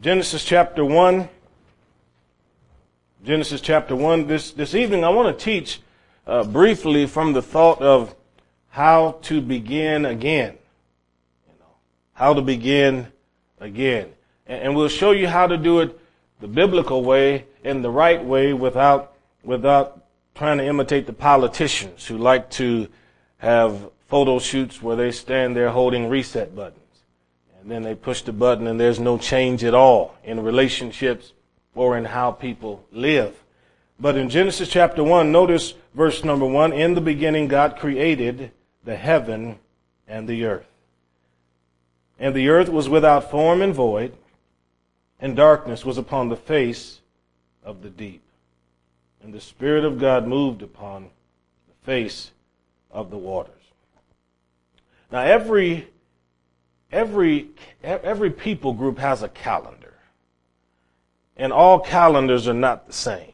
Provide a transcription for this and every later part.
Genesis chapter 1. Genesis chapter 1. This, this evening, I want to teach uh, briefly from the thought of how to begin again. You know, how to begin again. And, and we'll show you how to do it the biblical way and the right way without, without trying to imitate the politicians who like to have photo shoots where they stand there holding reset buttons. And then they push the button and there's no change at all in relationships or in how people live. But in Genesis chapter 1, notice verse number 1 In the beginning, God created the heaven and the earth. And the earth was without form and void, and darkness was upon the face of the deep. And the Spirit of God moved upon the face of the waters. Now, every, every, every people group has a calendar. And all calendars are not the same.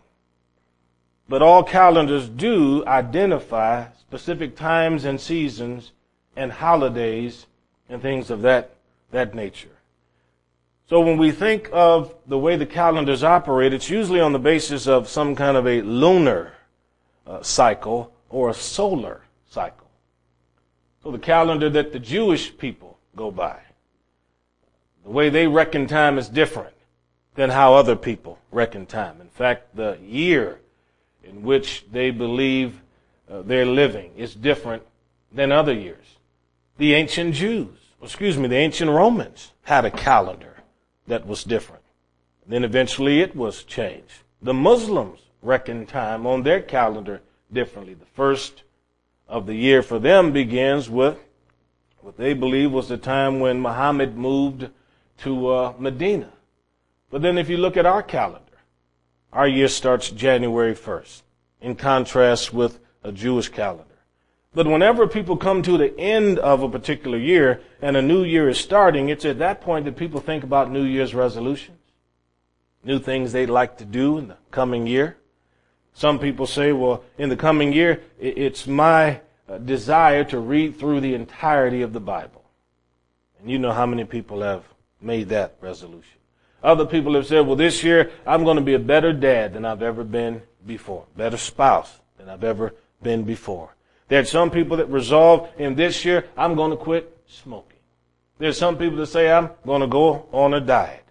But all calendars do identify specific times and seasons and holidays and things of that, that nature. So when we think of the way the calendars operate, it's usually on the basis of some kind of a lunar uh, cycle or a solar cycle. So the calendar that the Jewish people go by, the way they reckon time is different than how other people reckon time. In fact, the year in which they believe uh, they're living is different than other years. The ancient Jews, excuse me, the ancient Romans had a calendar that was different. Then eventually it was changed. The Muslims reckon time on their calendar differently. The first of the year for them begins with what they believe was the time when Muhammad moved to uh, Medina. But then if you look at our calendar, our year starts January 1st, in contrast with a Jewish calendar. But whenever people come to the end of a particular year and a new year is starting, it's at that point that people think about New Year's resolutions, new things they'd like to do in the coming year. Some people say, well, in the coming year, it's my Uh, desire to read through the entirety of the Bible. And you know how many people have made that resolution. Other people have said, well, this year I'm going to be a better dad than I've ever been before, better spouse than I've ever been before. There's some people that resolve in this year, I'm going to quit smoking. There's some people that say, I'm going to go on a diet.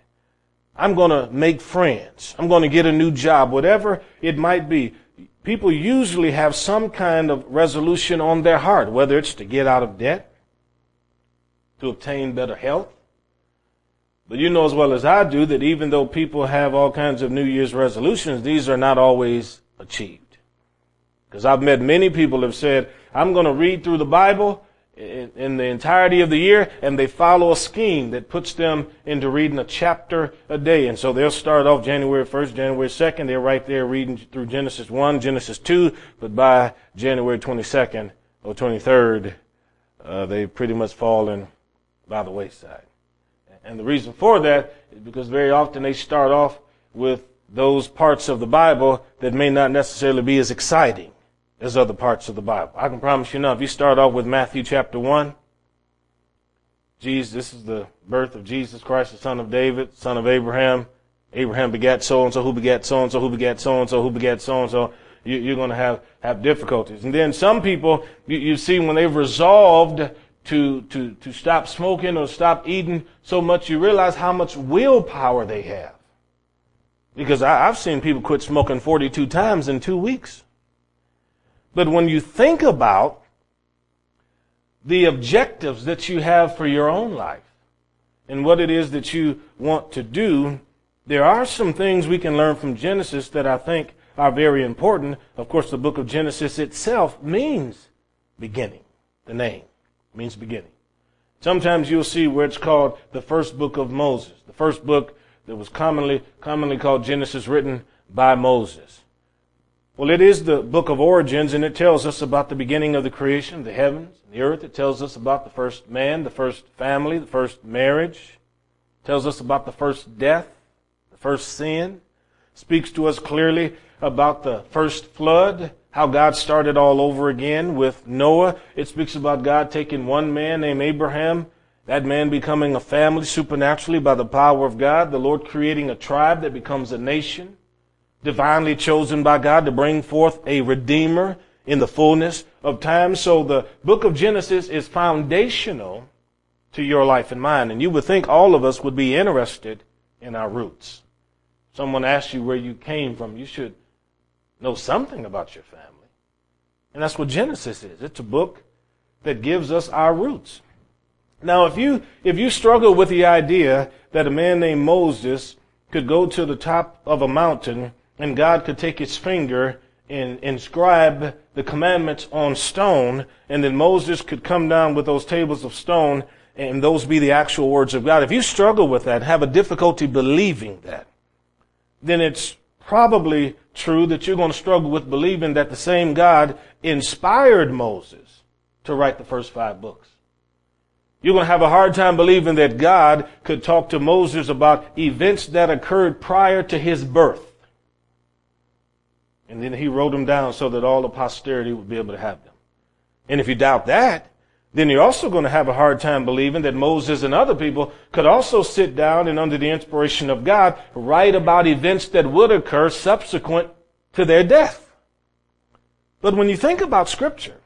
I'm going to make friends. I'm going to get a new job, whatever it might be. People usually have some kind of resolution on their heart, whether it's to get out of debt, to obtain better health. But you know as well as I do that even though people have all kinds of New Year's resolutions, these are not always achieved. Because I've met many people have said, I'm going to read through the Bible in, in, the entirety of the year, and they follow a scheme that puts them into reading a chapter a day. And so they'll start off January 1st, January 2nd. They're right there reading through Genesis 1, Genesis 2, but by January 22nd or 23rd, uh, they've pretty much fallen by the wayside. And the reason for that is because very often they start off with those parts of the Bible that may not necessarily be as exciting as other parts of the Bible. I can promise you now, if you start off with Matthew chapter 1, Jesus, this is the birth of Jesus Christ, the son of David, son of Abraham. Abraham begat so and so, who begat so and so, who begat so and so, who begat so and so. You're going to have, have difficulties. And then some people, you, you see, when they've resolved to, to, to stop smoking or stop eating so much, you realize how much willpower they have. Because I, I've seen people quit smoking 42 times in two weeks. But when you think about the objectives that you have for your own life and what it is that you want to do, there are some things we can learn from Genesis that I think are very important. Of course, the book of Genesis itself means beginning. The name means beginning. Sometimes you'll see where it's called the first book of Moses, the first book that was commonly, commonly called Genesis written by Moses. Well, it is the book of origins, and it tells us about the beginning of the creation, the heavens, and the earth. It tells us about the first man, the first family, the first marriage. It tells us about the first death, the first sin. It speaks to us clearly about the first flood, how God started all over again with Noah. It speaks about God taking one man named Abraham that man becoming a family supernaturally by the power of God, the Lord creating a tribe that becomes a nation, divinely chosen by God to bring forth a redeemer in the fullness of time. So the book of Genesis is foundational to your life and mine. And you would think all of us would be interested in our roots. Someone asks you where you came from, you should know something about your family. And that's what Genesis is. It's a book that gives us our roots. Now, if you, if you struggle with the idea that a man named Moses could go to the top of a mountain and God could take his finger and inscribe the commandments on stone, and then Moses could come down with those tables of stone and those be the actual words of God. If you struggle with that, have a difficulty believing that, then it's probably true that you're going to struggle with believing that the same God inspired Moses to write the first five books. You're going to have a hard time believing that God could talk to Moses about events that occurred prior to his birth. And then he wrote them down so that all the posterity would be able to have them. And if you doubt that, then you're also going to have a hard time believing that Moses and other people could also sit down and under the inspiration of God write about events that would occur subsequent to their death. But when you think about scripture,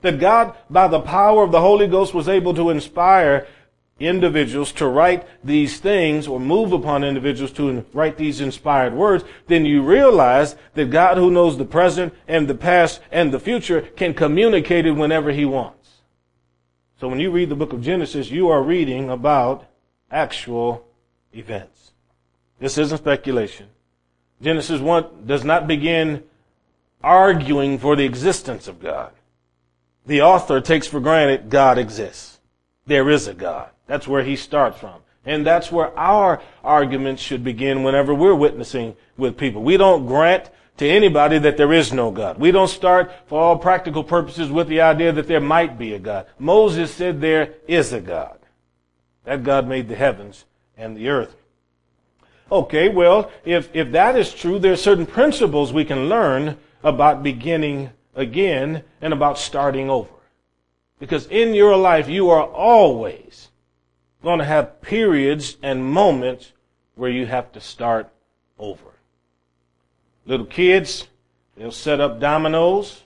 that God, by the power of the Holy Ghost, was able to inspire individuals to write these things or move upon individuals to write these inspired words, then you realize that God who knows the present and the past and the future can communicate it whenever he wants. So when you read the book of Genesis, you are reading about actual events. This isn't speculation. Genesis 1 does not begin arguing for the existence of God the author takes for granted God exists. There is a God. That's where he starts from. And that's where our arguments should begin whenever we're witnessing with people. We don't grant to anybody that there is no God. We don't start for all practical purposes with the idea that there might be a God. Moses said there is a God. That God made the heavens and the earth. Okay, well, if, if that is true, there are certain principles we can learn about beginning again and about starting over. Because in your life, you are always going to have periods and moments where you have to start over. Little kids, they'll set up dominoes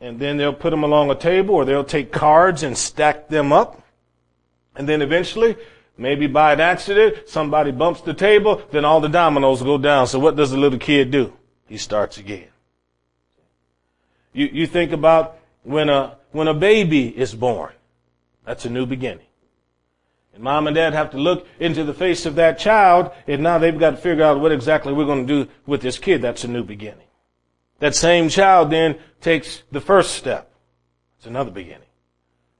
and then they'll put them along a table or they'll take cards and stack them up. And then eventually, maybe by an accident, somebody bumps the table, then all the dominoes go down. So what does the little kid do? He starts again. You, you think about when a, when a baby is born. That's a new beginning. And mom and dad have to look into the face of that child, and now they've got to figure out what exactly we're going to do with this kid. That's a new beginning. That same child then takes the first step. It's another beginning.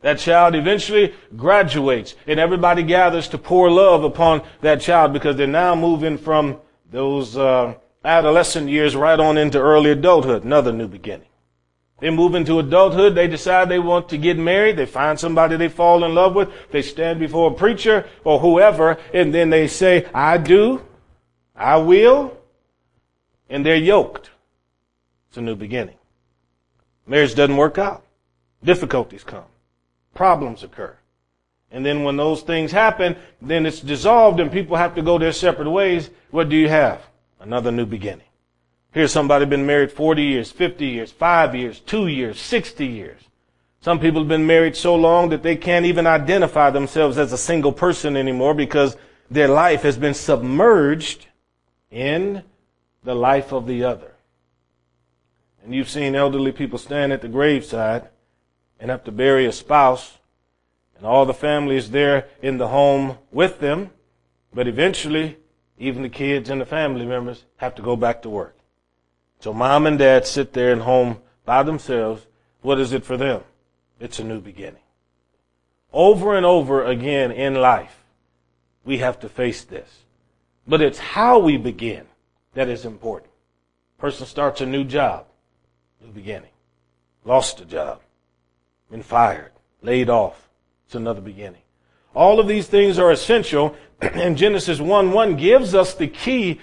That child eventually graduates, and everybody gathers to pour love upon that child because they're now moving from those uh, adolescent years right on into early adulthood. Another new beginning. They move into adulthood. They decide they want to get married. They find somebody they fall in love with. They stand before a preacher or whoever, and then they say, I do, I will, and they're yoked. It's a new beginning. Marriage doesn't work out. Difficulties come. Problems occur. And then when those things happen, then it's dissolved and people have to go their separate ways. What do you have? Another new beginning. Here's somebody been married 40 years, 50 years, 5 years, 2 years, 60 years. Some people have been married so long that they can't even identify themselves as a single person anymore because their life has been submerged in the life of the other. And you've seen elderly people stand at the graveside and have to bury a spouse and all the family is there in the home with them. But eventually, even the kids and the family members have to go back to work. So mom and dad sit there at home by themselves. What is it for them? It's a new beginning. Over and over again in life, we have to face this. But it's how we begin that is important. Person starts a new job, new beginning. Lost a job, been fired, laid off. It's another beginning. All of these things are essential, and Genesis 1 1 gives us the key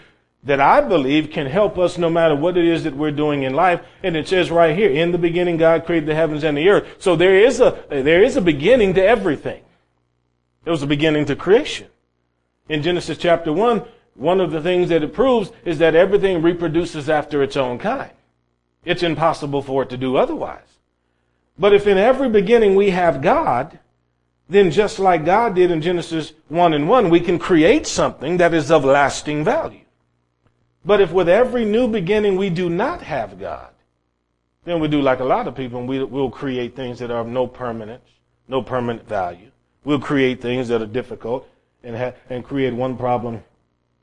that I believe can help us no matter what it is that we're doing in life. And it says right here, in the beginning God created the heavens and the earth. So there is a, there is a beginning to everything. There was a beginning to creation. In Genesis chapter 1, one of the things that it proves is that everything reproduces after its own kind. It's impossible for it to do otherwise. But if in every beginning we have God, then just like God did in Genesis 1 and 1, we can create something that is of lasting value. But if with every new beginning we do not have God, then we do like a lot of people and we, will create things that are of no permanence, no permanent value. We'll create things that are difficult and, ha- and create one problem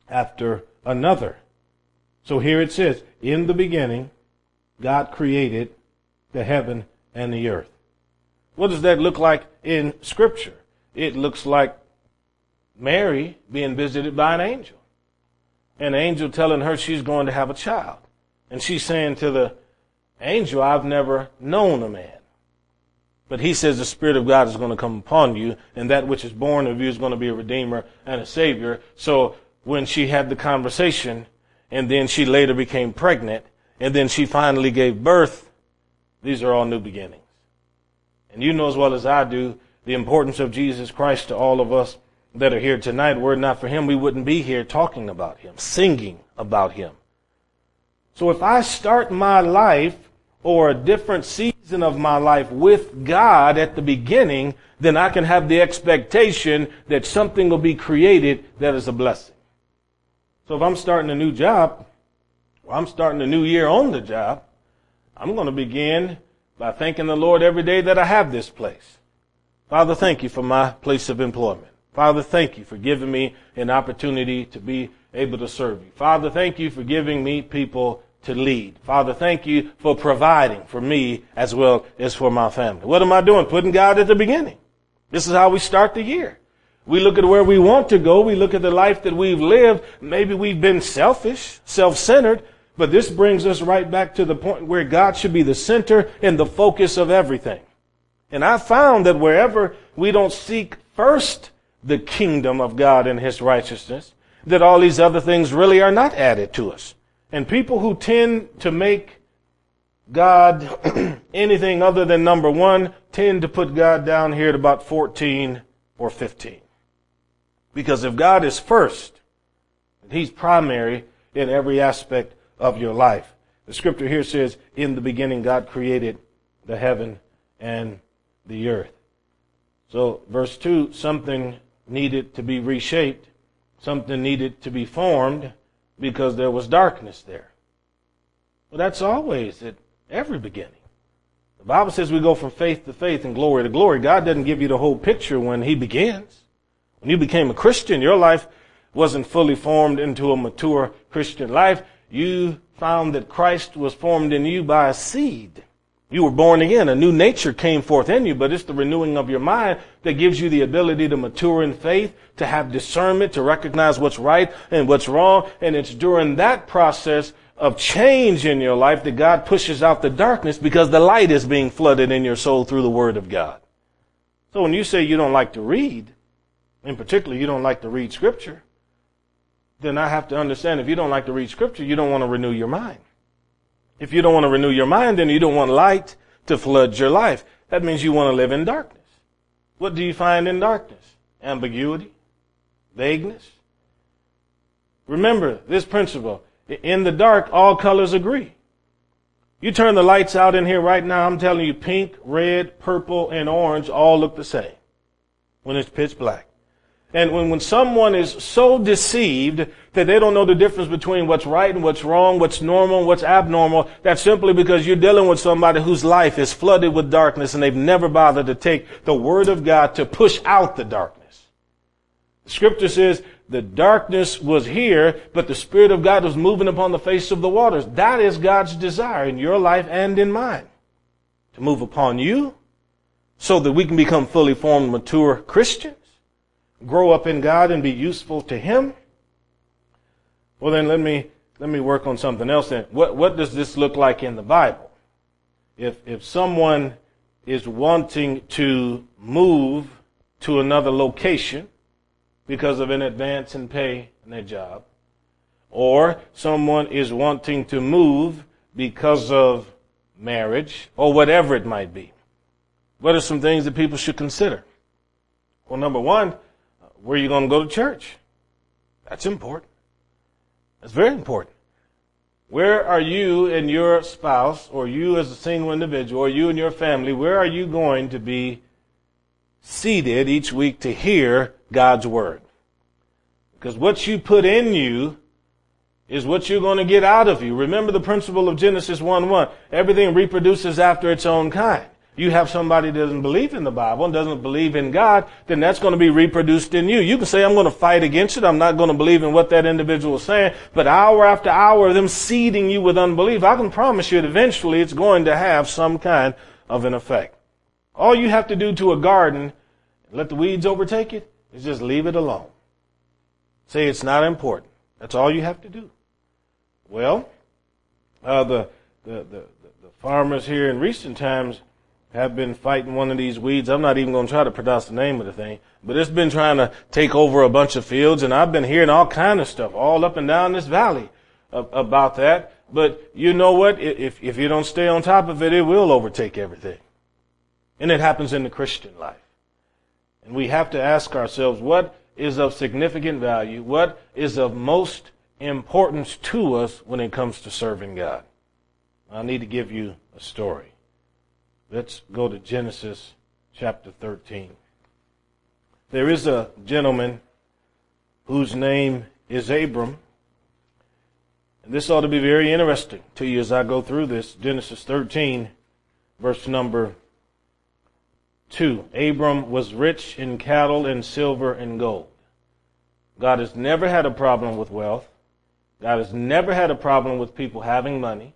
after another. So here it says, in the beginning, God created the heaven and the earth. What does that look like in scripture? It looks like Mary being visited by an angel. An angel telling her she's going to have a child. And she's saying to the angel, I've never known a man. But he says the Spirit of God is going to come upon you, and that which is born of you is going to be a Redeemer and a Savior. So when she had the conversation, and then she later became pregnant, and then she finally gave birth, these are all new beginnings. And you know as well as I do the importance of Jesus Christ to all of us that are here tonight. Were it not for him, we wouldn't be here talking about him, singing about him. So if I start my life or a different season of my life with God at the beginning, then I can have the expectation that something will be created that is a blessing. So if I'm starting a new job, or I'm starting a new year on the job, I'm going to begin by thanking the Lord every day that I have this place. Father, thank you for my place of employment. Father, thank you for giving me an opportunity to be able to serve you. Father, thank you for giving me people to lead. Father, thank you for providing for me as well as for my family. What am I doing? Putting God at the beginning. This is how we start the year. We look at where we want to go. We look at the life that we've lived. Maybe we've been selfish, self-centered, but this brings us right back to the point where God should be the center and the focus of everything. And I found that wherever we don't seek first the kingdom of God and his righteousness, that all these other things really are not added to us. And people who tend to make God anything other than number one tend to put God down here at about 14 or 15. Because if God is first, He's primary in every aspect of your life. The scripture here says, in the beginning God created the heaven and the earth. So verse 2, something needed to be reshaped. Something needed to be formed because there was darkness there. Well, that's always at every beginning. The Bible says we go from faith to faith and glory to glory. God doesn't give you the whole picture when He begins. When you became a Christian, your life wasn't fully formed into a mature Christian life. You found that Christ was formed in you by a seed. You were born again. A new nature came forth in you, but it's the renewing of your mind that gives you the ability to mature in faith, to have discernment, to recognize what's right and what's wrong. And it's during that process of change in your life that God pushes out the darkness because the light is being flooded in your soul through the Word of God. So when you say you don't like to read, in particular you don't like to read Scripture, then I have to understand if you don't like to read Scripture, you don't want to renew your mind. If you don't want to renew your mind, then you don't want light to flood your life. That means you want to live in darkness. What do you find in darkness? Ambiguity, vagueness. Remember this principle. In the dark, all colors agree. You turn the lights out in here right now, I'm telling you, pink, red, purple, and orange all look the same when it's pitch black. And when, when someone is so deceived that they don't know the difference between what's right and what's wrong, what's normal and what's abnormal, that's simply because you're dealing with somebody whose life is flooded with darkness and they've never bothered to take the Word of God to push out the darkness. The scripture says the darkness was here, but the Spirit of God was moving upon the face of the waters. That is God's desire in your life and in mine. To move upon you so that we can become fully formed, mature Christians grow up in God and be useful to Him? Well, then let me let me work on something else. Then, what what does this look like in the Bible? If if someone is wanting to move to another location because of an advance in pay in their job, or someone is wanting to move because of marriage or whatever it might be. What are some things that people should consider? Well, number one, where are you going to go to church? That's important. That's very important. Where are you and your spouse, or you as a single individual, or you and your family, where are you going to be seated each week to hear God's Word? Because what you put in you is what you're going to get out of you. Remember the principle of Genesis 1-1. Everything reproduces after its own kind. You have somebody that doesn't believe in the Bible and doesn't believe in God, then that's going to be reproduced in you. You can say, I'm going to fight against it. I'm not going to believe in what that individual is saying. But hour after hour them seeding you with unbelief, I can promise you that eventually it's going to have some kind of an effect. All you have to do to a garden, let the weeds overtake it, is just leave it alone. Say it's not important. That's all you have to do. Well, uh, the, the, the, the farmers here in recent times have been fighting one of these weeds. I'm not even going to try to pronounce the name of the thing, but it's been trying to take over a bunch of fields, and I've been hearing all kind of stuff all up and down this valley about that. But you know what? If, if you don't stay on top of it, it will overtake everything. And it happens in the Christian life. And we have to ask ourselves, what is of significant value? What is of most importance to us when it comes to serving God? I need to give you a story. Let's go to Genesis chapter 13. There is a gentleman whose name is Abram. And this ought to be very interesting to you as I go through this. Genesis 13, verse number 2. Abram was rich in cattle and silver and gold. God has never had a problem with wealth. God has never had a problem with people having money.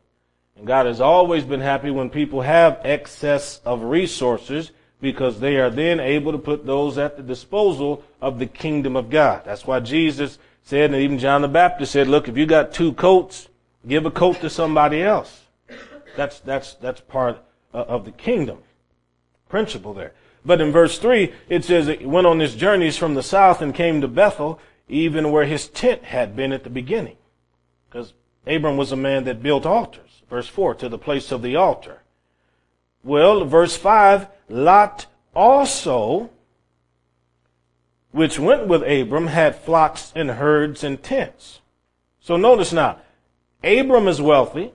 And God has always been happy when people have excess of resources because they are then able to put those at the disposal of the kingdom of God. That's why Jesus said, and even John the Baptist said, look, if you got two coats, give a coat to somebody else. That's, that's, that's part of the kingdom principle there. But in verse 3, it says, it went on his journeys from the south and came to Bethel, even where his tent had been at the beginning. Because Abram was a man that built altars. Verse 4, to the place of the altar. Well, verse 5, Lot also, which went with Abram, had flocks and herds and tents. So notice now, Abram is wealthy.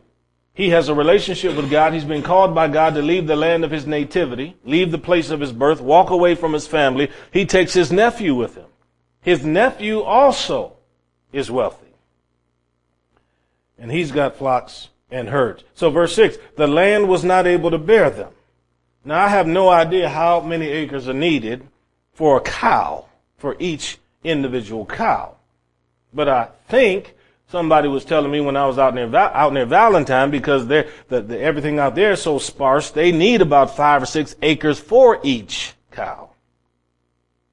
He has a relationship with God. He's been called by God to leave the land of his nativity, leave the place of his birth, walk away from his family. He takes his nephew with him. His nephew also is wealthy. And he's got flocks and herds. So verse 6, the land was not able to bear them. Now I have no idea how many acres are needed for a cow, for each individual cow. But I think somebody was telling me when I was out near, out near Valentine because the, the, everything out there is so sparse, they need about five or six acres for each cow.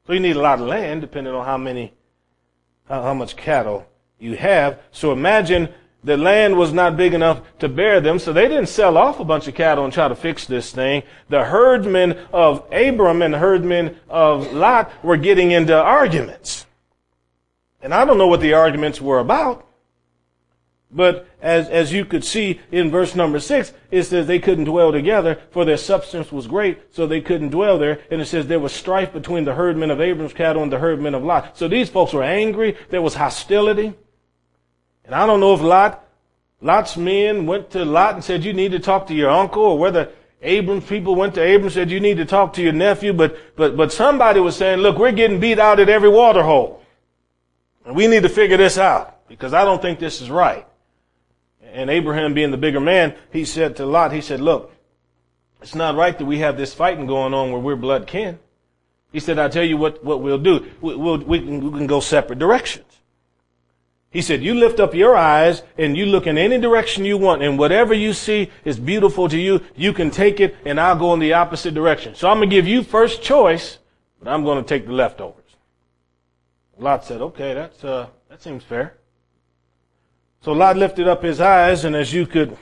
So you need a lot of land depending on how many, how, how much cattle you have. So imagine the land was not big enough to bear them, so they didn't sell off a bunch of cattle and try to fix this thing. The herdsmen of Abram and the herdsmen of Lot were getting into arguments. And I don't know what the arguments were about. But as, as you could see in verse number six, it says they couldn't dwell together, for their substance was great, so they couldn't dwell there. And it says there was strife between the herdmen of Abram's cattle and the herdmen of Lot. So these folks were angry. There was hostility. And I don't know if Lot, Lot's men went to Lot and said, you need to talk to your uncle, or whether Abram's people went to Abram and said, you need to talk to your nephew, but, but, but somebody was saying, look, we're getting beat out at every water hole. And we need to figure this out, because I don't think this is right. And Abraham being the bigger man, he said to Lot, he said, look, it's not right that we have this fighting going on where we're blood kin. He said, I'll tell you what, what we'll do. We, we'll, we, can, we can go separate directions. He said, you lift up your eyes and you look in any direction you want and whatever you see is beautiful to you, you can take it and I'll go in the opposite direction. So I'm going to give you first choice, but I'm going to take the leftovers. Lot said, okay, that's, uh, that seems fair. So Lot lifted up his eyes and as you could,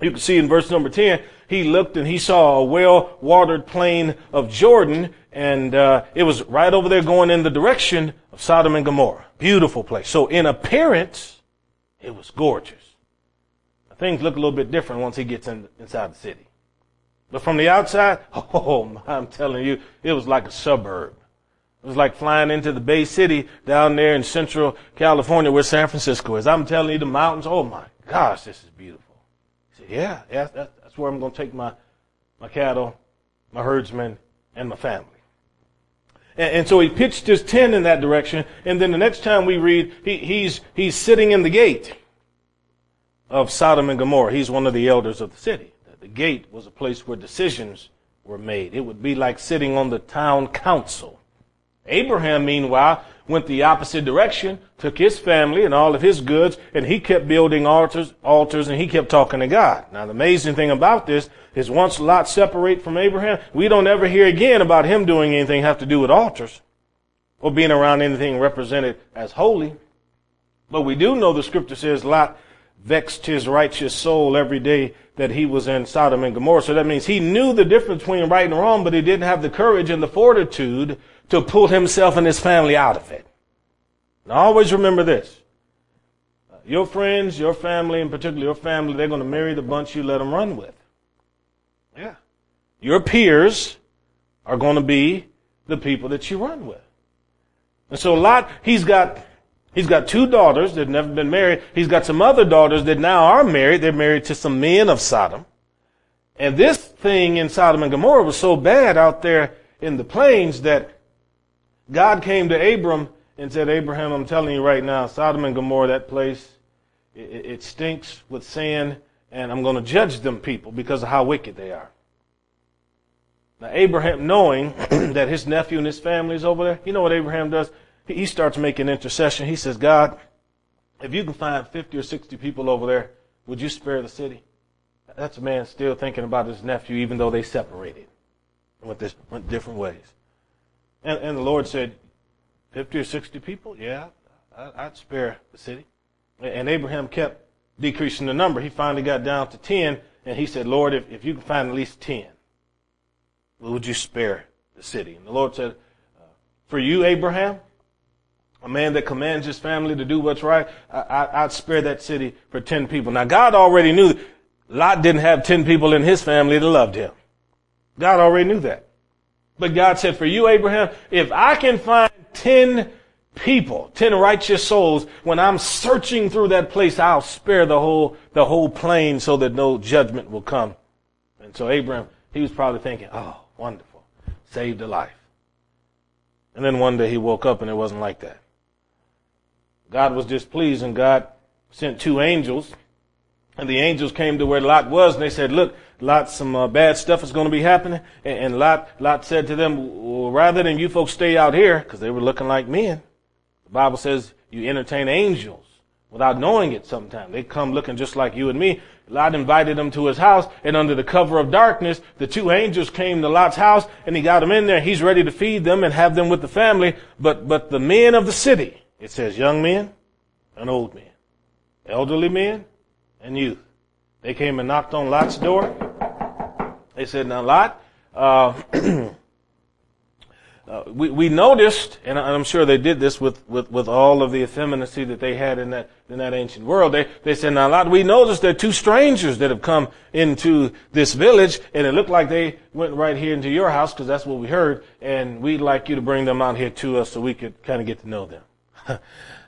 you can see in verse number 10, he looked and he saw a well-watered plain of Jordan and, uh, it was right over there going in the direction of Sodom and Gomorrah. Beautiful place. So in appearance, It was gorgeous. Things look a little bit different once he gets in, inside the city. But from the outside, oh, I'm telling you, it was like a suburb. It was like flying into the Bay City down there in central California where San Francisco is. I'm telling you, the mountains, oh my gosh, this is beautiful. Yeah, yeah that's, that's where I'm going to take my, my cattle, my herdsmen, and my family. And, and, so he pitched his tent in that direction. And then the next time we read, he, he's, he's sitting in the gate of Sodom and Gomorrah. He's one of the elders of the city. The gate was a place where decisions were made. It would be like sitting on the town council. Abraham, meanwhile, went the opposite direction, took his family and all of his goods, and he kept building altars, altars, and he kept talking to God. Now, the amazing thing about this is once Lot separate from Abraham, we don't ever hear again about him doing anything have to do with altars or being around anything represented as holy. But we do know the scripture says Lot vexed his righteous soul every day that he was in Sodom and Gomorrah. So that means he knew the difference between right and wrong, but he didn't have the courage and the fortitude to pull himself and his family out of it. Now always remember this. Uh, your friends, your family, and particularly your family, they're going to marry the bunch you let them run with. Yeah. Your peers are going to be the people that you run with. And so Lot, he's got He's got two daughters that have never been married. He's got some other daughters that now are married. They're married to some men of Sodom. And this thing in Sodom and Gomorrah was so bad out there in the plains that God came to Abram and said, Abraham, I'm telling you right now, Sodom and Gomorrah, that place, it, it stinks with sin, and I'm going to judge them people because of how wicked they are. Now, Abraham, knowing that his nephew and his family is over there, you know what Abraham does? he starts making intercession. He says, God, if you can find 50 or 60 people over there, would you spare the city? That's a man still thinking about his nephew, even though they separated and went, this, went different ways. And, and the Lord said, 50 or 60 people? Yeah, I'd spare the city. And Abraham kept decreasing the number. He finally got down to 10, and he said, Lord, if, if you can find at least 10, would you spare the city? And the Lord said, uh, For you, Abraham, a man that commands his family to do what's right, I, would spare that city for 10 people. Now God already knew Lot didn't have 10 people in his family that loved him. God already knew that. But God said, for you, Abraham, if I can find 10 people, 10 righteous souls, when I'm searching through that place, I'll spare the whole, the whole plain so that no judgment will come. And so Abraham, he was probably thinking, oh, wonderful. Saved a life. And then one day he woke up and it wasn't like that. God was displeased and God sent two angels. And the angels came to where Lot was and they said, look, Lot, some uh, bad stuff is going to be happening. And, and, Lot, Lot said to them, well, rather than you folks stay out here, because they were looking like men, the Bible says you entertain angels without knowing it sometimes. They come looking just like you and me. Lot invited them to his house, and under the cover of darkness, the two angels came to Lot's house, and he got them in there. He's ready to feed them and have them with the family. But, but the men of the city, it says young men and old men, elderly men and youth. They came and knocked on Lot's door. They said, now Lot, uh, uh, we, we noticed, and I'm sure they did this with, with, with all of the effeminacy that they had in that, in that ancient world. They, they said, now Lot, we noticed there are two strangers that have come into this village, and it looked like they went right here into your house, because that's what we heard, and we'd like you to bring them out here to us so we could kind of get to know them.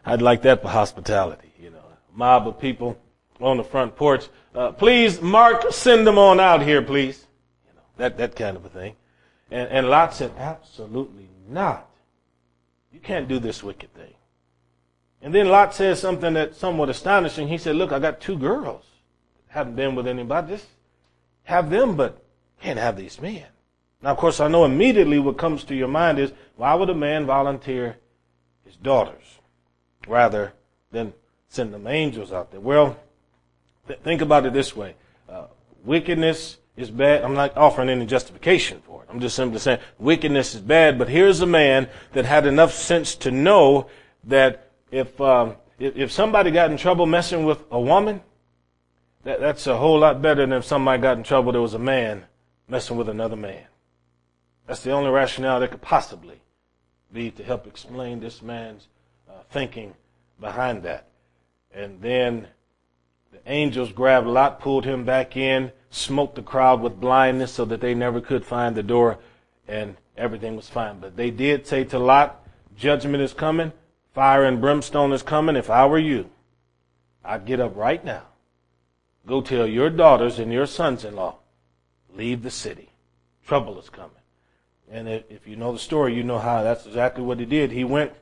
I'd like that for hospitality, you know. Mob of people on the front porch. Uh, please, Mark, send them on out here, please. That, that kind of a thing. And, and Lot said, absolutely not. You can't do this wicked thing. And then Lot says something that's somewhat astonishing. He said, look, I got two girls. Haven't been with anybody. Just have them, but can't have these men. Now, of course, I know immediately what comes to your mind is, why would a man volunteer his daughters rather than send them angels out there. Well, th- think about it this way. Uh, wickedness is bad. I'm not offering any justification for it. I'm just simply saying wickedness is bad, but here's a man that had enough sense to know that if, um, if, if somebody got in trouble messing with a woman, that, that's a whole lot better than if somebody got in trouble there was a man messing with another man. That's the only rationale that could possibly be to help explain this man's uh, thinking behind that. And then the angels grabbed Lot, pulled him back in, smoked the crowd with blindness so that they never could find the door, and everything was fine. But they did say to Lot, judgment is coming, fire and brimstone is coming. If I were you, I'd get up right now, go tell your daughters and your sons-in-law, leave the city. Trouble is coming. And if you know the story, you know how that's exactly what he did. He went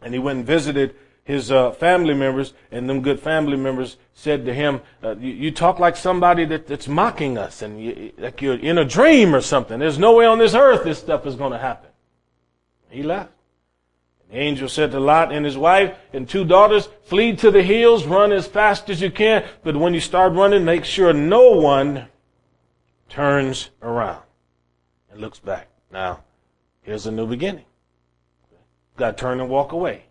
and he went and visited his uh, family members, and them good family members said to him, uh, you, you, talk like somebody that, that's mocking us, and you, like you're in a dream or something. There's no way on this earth this stuff is going to happen. He left. The angel said to Lot and his wife and two daughters, flee to the hills, run as fast as you can, but when you start running, make sure no one turns around and looks back. Now, here's a new beginning. Got to turn and walk away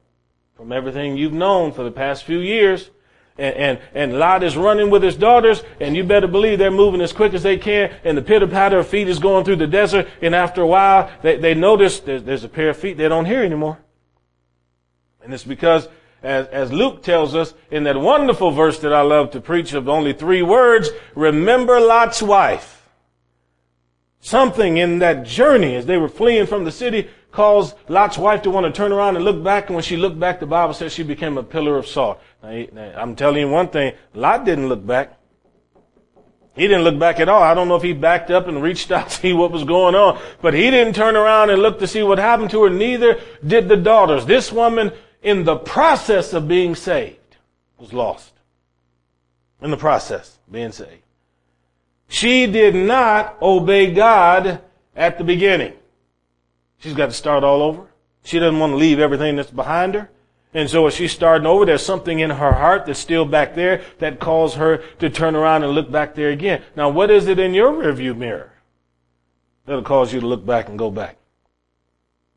from everything you've known for the past few years. And, and, and Lot is running with his daughters, and you better believe they're moving as quick as they can, and the pitter patter of feet is going through the desert, and after a while, they, they notice there's, there's a pair of feet they don't hear anymore. And it's because, as, as Luke tells us in that wonderful verse that I love to preach of only three words, remember Lot's wife. Something in that journey as they were fleeing from the city caused Lot's wife to want to turn around and look back. And when she looked back, the Bible says she became a pillar of salt. Now, I'm telling you one thing, Lot didn't look back. He didn't look back at all. I don't know if he backed up and reached out to see what was going on, but he didn't turn around and look to see what happened to her. Neither did the daughters. This woman, in the process of being saved, was lost. In the process of being saved. She did not obey God at the beginning. She's got to start all over. She doesn't want to leave everything that's behind her. And so as she's starting over, there's something in her heart that's still back there that calls her to turn around and look back there again. Now, what is it in your rearview mirror that'll cause you to look back and go back?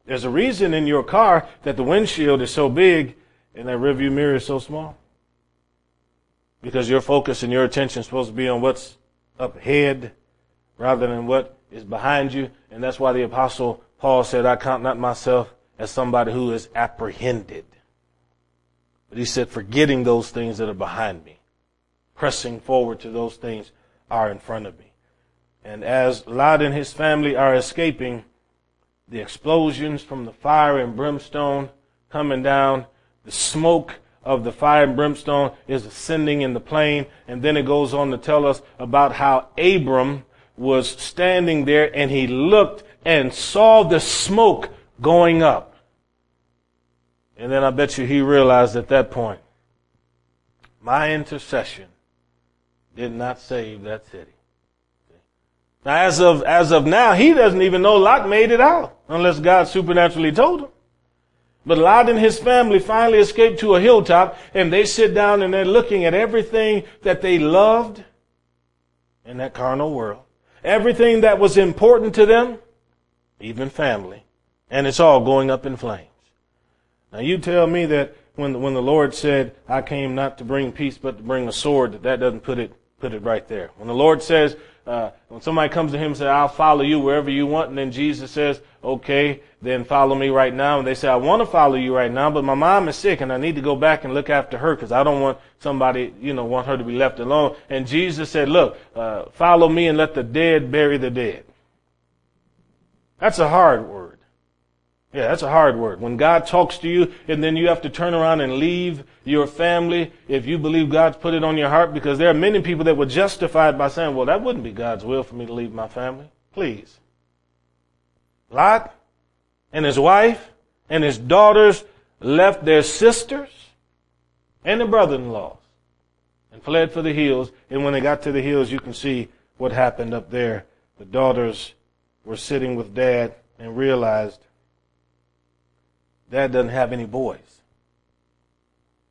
There's a reason in your car that the windshield is so big and that rearview mirror is so small. Because your focus and your attention is supposed to be on what's up ahead rather than what is behind you. And that's why the apostle Paul said, I count not myself as somebody who is apprehended. But he said, forgetting those things that are behind me, pressing forward to those things are in front of me. And as Lot and his family are escaping, the explosions from the fire and brimstone coming down, the smoke of the fire and brimstone is ascending in the plain. And then it goes on to tell us about how Abram was standing there and he looked and saw the smoke going up. And then I bet you he realized at that point, my intercession did not save that city. Now, as of, as of now, he doesn't even know Lot made it out unless God supernaturally told him. But Lot and his family finally escaped to a hilltop and they sit down and they're looking at everything that they loved in that carnal world. Everything that was important to them, even family. And it's all going up in flames. Now you tell me that when, when the Lord said, I came not to bring peace but to bring a sword, that that doesn't put it, put it right there. When the Lord says, uh, when somebody comes to him and says, I'll follow you wherever you want, and then Jesus says, okay, then follow me right now. And they say, I want to follow you right now, but my mom is sick and I need to go back and look after her because I don't want somebody, you know, want her to be left alone. And Jesus said, look, uh, follow me and let the dead bury the dead. That's a hard word. Yeah, that's a hard word. When God talks to you and then you have to turn around and leave your family if you believe God's put it on your heart because there are many people that were justified by saying, well, that wouldn't be God's will for me to leave my family. Please. Lot and his wife and his daughters left their sisters and their brother-in-laws and fled for the hills. And when they got to the hills, you can see what happened up there. The daughters were sitting with dad and realized Dad doesn't have any boys.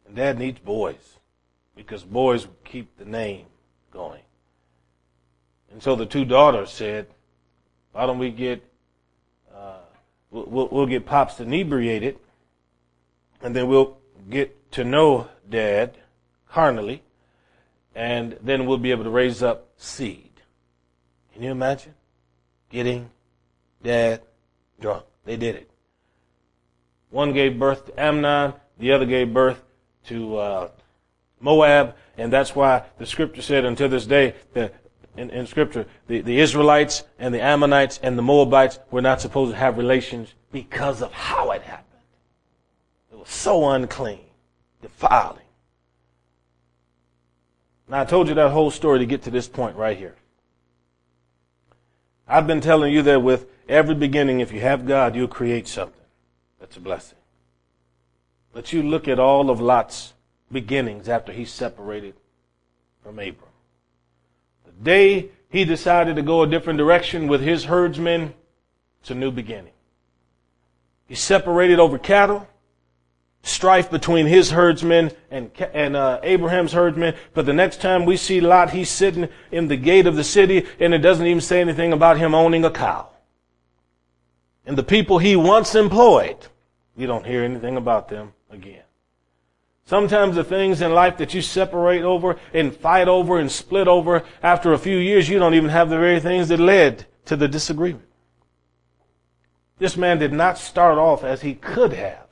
And Dad needs boys because boys keep the name going. And so the two daughters said, why don't we get, we'll, we'll get Pops inebriated and then we'll get to know Dad carnally and then we'll be able to raise up seed. Can you imagine? Getting Dad drunk. They did it. One gave birth to Ammon, the other gave birth to uh, Moab, and that's why the scripture said until this day that in, in scripture, the, the Israelites and the Ammonites and the Moabites were not supposed to have relations because of how it happened. It was so unclean, defiling. Now I told you that whole story to get to this point right here. I've been telling you that with every beginning, if you have God, you'll create something. That's a blessing. But you look at all of Lot's beginnings after he separated from Abram. Day he decided to go a different direction with his herdsmen, it's a new beginning. He separated over cattle, strife between his herdsmen and, and uh, Abraham's herdsmen. But the next time we see Lot, he's sitting in the gate of the city, and it doesn't even say anything about him owning a cow. And the people he once employed, you don't hear anything about them again. Sometimes the things in life that you separate over and fight over and split over, after a few years, you don't even have the very things that led to the disagreement. This man did not start off as he could have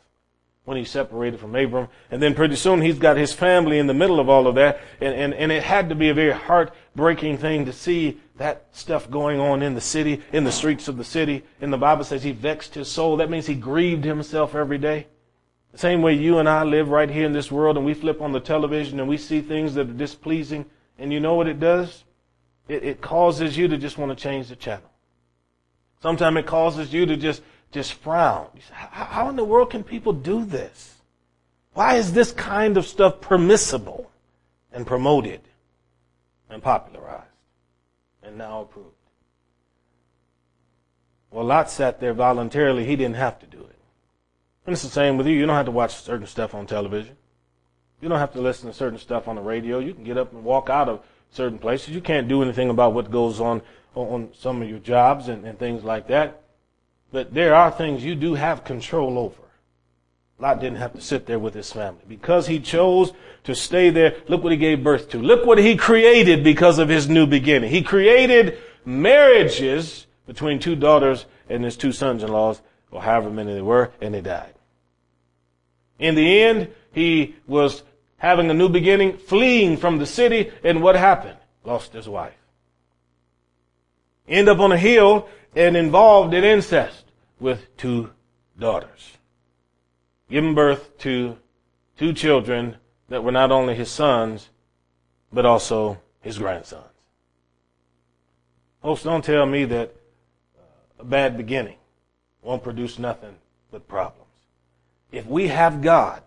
when he separated from Abram. And then pretty soon he's got his family in the middle of all of that. And, and, and it had to be a very heartbreaking thing to see that stuff going on in the city, in the streets of the city. And the Bible says he vexed his soul. That means he grieved himself every day. The same way you and I live right here in this world and we flip on the television and we see things that are displeasing. And you know what it does? It, it causes you to just want to change the channel. Sometimes it causes you to just, just frown. Say, how in the world can people do this? Why is this kind of stuff permissible and promoted and popularized and now approved? Well, Lot sat there voluntarily. He didn't have to do it. And it's the same with you. You don't have to watch certain stuff on television. You don't have to listen to certain stuff on the radio. You can get up and walk out of certain places. You can't do anything about what goes on on some of your jobs and, and things like that. But there are things you do have control over. Lot didn't have to sit there with his family. Because he chose to stay there, look what he gave birth to. Look what he created because of his new beginning. He created marriages between two daughters and his two sons-in-laws, or however many they were, and they died. In the end, he was having a new beginning, fleeing from the city, and what happened? Lost his wife. End up on a hill and involved in incest with two daughters. Giving birth to two children that were not only his sons, but also his grandsons. Folks, don't tell me that a bad beginning won't produce nothing but problems if we have God,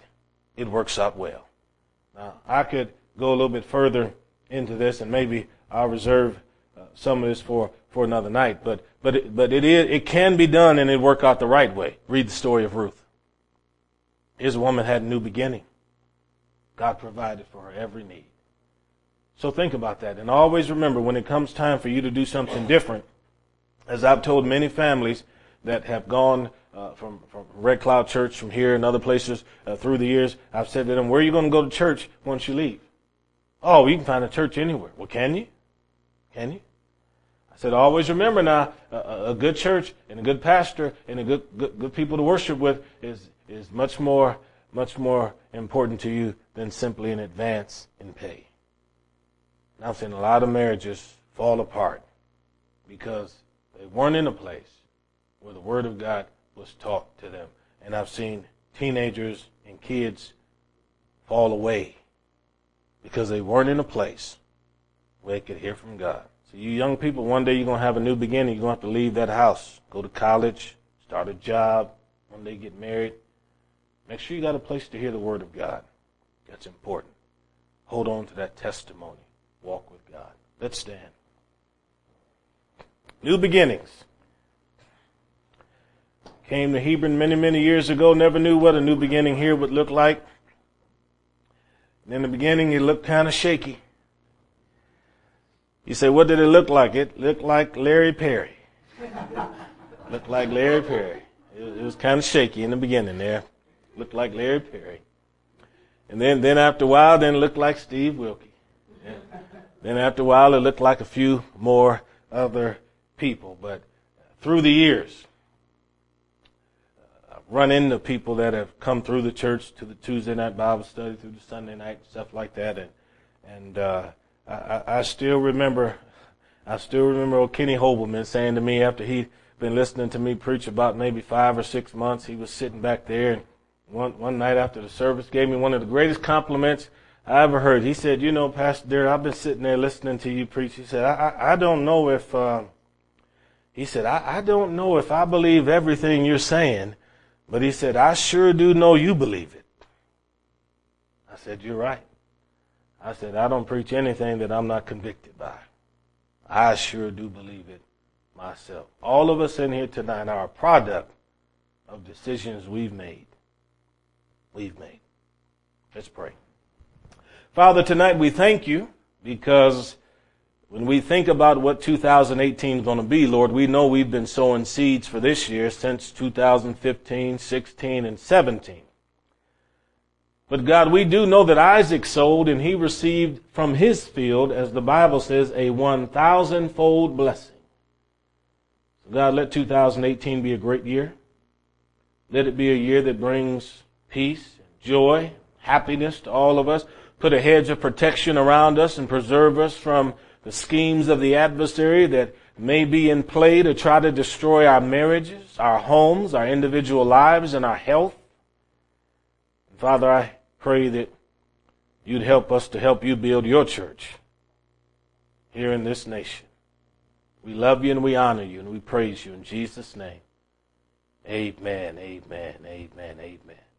it works out well. Now, I could go a little bit further into this, and maybe I'll reserve uh, some of this for, for another night. But but it, but it is it can be done, and it work out the right way. Read the story of Ruth. His woman had a new beginning. God provided for her every need. So think about that, and always remember when it comes time for you to do something different. As I've told many families that have gone uh, from, from Red Cloud Church, from here and other places uh, through the years, I've said to them, where are you going to go to church once you leave? Oh, you can find a church anywhere. Well, can you? Can you? I said, always remember now, a, a good church and a good pastor and a good, good, good people to worship with is, is much more, much more important to you than simply an advance in pay. And I've seen a lot of marriages fall apart because they weren't in a place where the Word of God was taught to them. And I've seen teenagers and kids fall away because they weren't in a place where they could hear from God. So you young people, one day you're going to have a new beginning. You're going to have to leave that house, go to college, start a job, one day get married. Make sure you got a place to hear the Word of God. That's important. Hold on to that testimony. Walk with God. Let's stand. New beginnings. Came to Hebron many, many years ago, never knew what a new beginning here would look like. And in the beginning, it looked kind of shaky. You say, what did it look like? It looked like Larry Perry. looked like Larry Perry. It, was kind of shaky in the beginning there. Looked like Larry Perry. And then, then after a while, then it looked like Steve Wilkie. Yeah. Then after a while, it looked like a few more other people. But through the years, run into people that have come through the church to the Tuesday night Bible study, through the Sunday night stuff like that, and and uh, I, I still remember, I still remember old Kenny Hobelman saying to me after he'd been listening to me preach about maybe five or six months, he was sitting back there, and one one night after the service, gave me one of the greatest compliments I ever heard. He said, "You know, Pastor Derek, I've been sitting there listening to you preach." He said, "I I, I don't know if." Uh, he said, I, I don't know if I believe everything you're saying, but he said, I sure do know you believe it. I said, You're right. I said, I don't preach anything that I'm not convicted by. I sure do believe it myself. All of us in here tonight are a product of decisions we've made. We've made. Let's pray. Father, tonight we thank you because when we think about what 2018 is going to be, Lord, we know we've been sowing seeds for this year since 2015, 16, and 17. But God, we do know that Isaac sowed and he received from his field, as the Bible says, a 1,000 fold blessing. So God, let 2018 be a great year. Let it be a year that brings peace, joy, happiness to all of us. Put a hedge of protection around us and preserve us from the schemes of the adversary that may be in play to try to destroy our marriages, our homes, our individual lives, and our health. Father, I pray that you'd help us to help you build your church here in this nation. We love you and we honor you and we praise you in Jesus' name. Amen, amen, amen, amen.